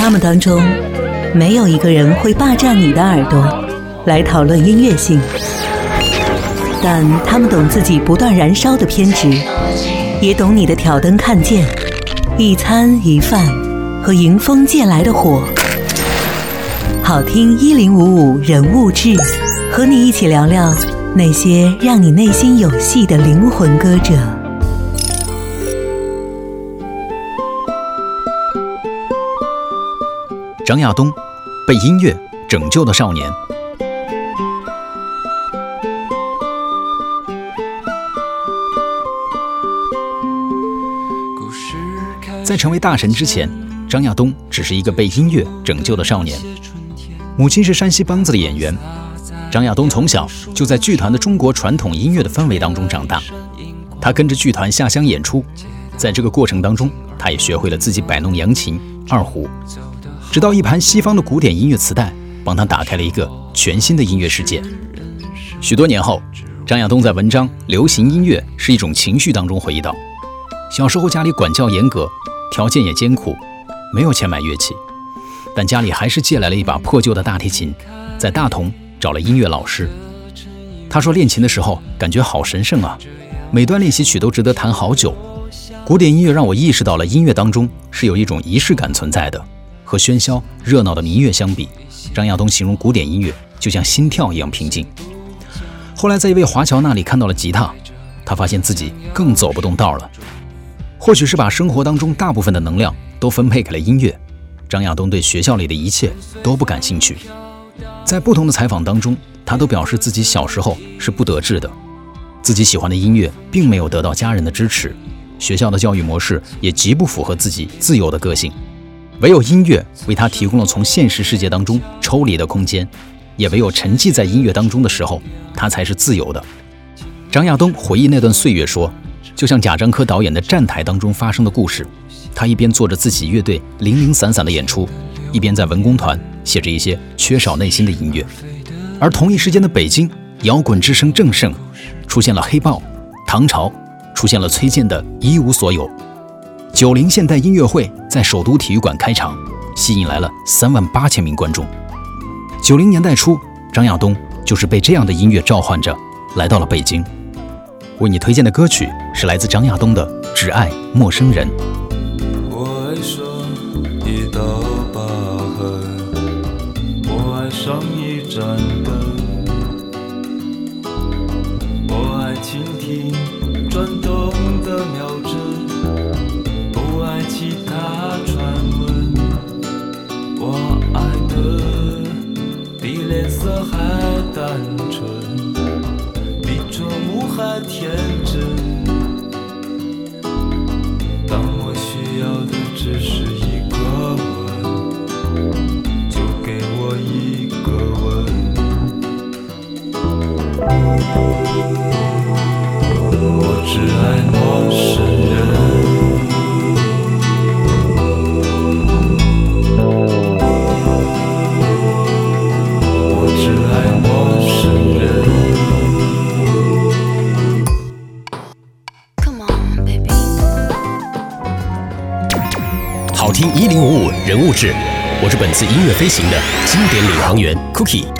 他们当中，没有一个人会霸占你的耳朵来讨论音乐性，但他们懂自己不断燃烧的偏执，也懂你的挑灯看剑、一餐一饭和迎风借来的火。好听一零五五人物志，和你一起聊聊那些让你内心有戏的灵魂歌者。张亚东，被音乐拯救的少年。在成为大神之前，张亚东只是一个被音乐拯救的少年。母亲是山西梆子的演员，张亚东从小就在剧团的中国传统音乐的氛围当中长大。他跟着剧团下乡演出，在这个过程当中，他也学会了自己摆弄扬琴、二胡。直到一盘西方的古典音乐磁带，帮他打开了一个全新的音乐世界。许多年后，张亚东在文章《流行音乐是一种情绪》当中回忆道：“小时候家里管教严格，条件也艰苦，没有钱买乐器，但家里还是借来了一把破旧的大提琴，在大同找了音乐老师。他说练琴的时候感觉好神圣啊，每段练习曲都值得弹好久。古典音乐让我意识到了音乐当中是有一种仪式感存在的。”和喧嚣热闹的民乐相比，张亚东形容古典音乐就像心跳一样平静。后来在一位华侨那里看到了吉他，他发现自己更走不动道了。或许是把生活当中大部分的能量都分配给了音乐，张亚东对学校里的一切都不感兴趣。在不同的采访当中，他都表示自己小时候是不得志的，自己喜欢的音乐并没有得到家人的支持，学校的教育模式也极不符合自己自由的个性。唯有音乐为他提供了从现实世界当中抽离的空间，也唯有沉寂在音乐当中的时候，他才是自由的。张亚东回忆那段岁月说：“就像贾樟柯导演的《站台》当中发生的故事，他一边做着自己乐队零零散散的演出，一边在文工团写着一些缺少内心的音乐。而同一时间的北京，摇滚之声正盛，出现了黑豹、唐朝，出现了崔健的《一无所有》。”九零现代音乐会在首都体育馆开场，吸引来了三万八千名观众。九零年代初，张亚东就是被这样的音乐召唤着来到了北京。为你推荐的歌曲是来自张亚东的《只爱陌生人》。我爱上一道疤痕，我爱上一盏灯，我爱倾听转动的秒爱的比脸色还单纯，比触目还天真。当我需要的只是一个吻，就给我一个吻。我只爱听一零五五人物志，我是本次音乐飞行的经典领航员 Cookie。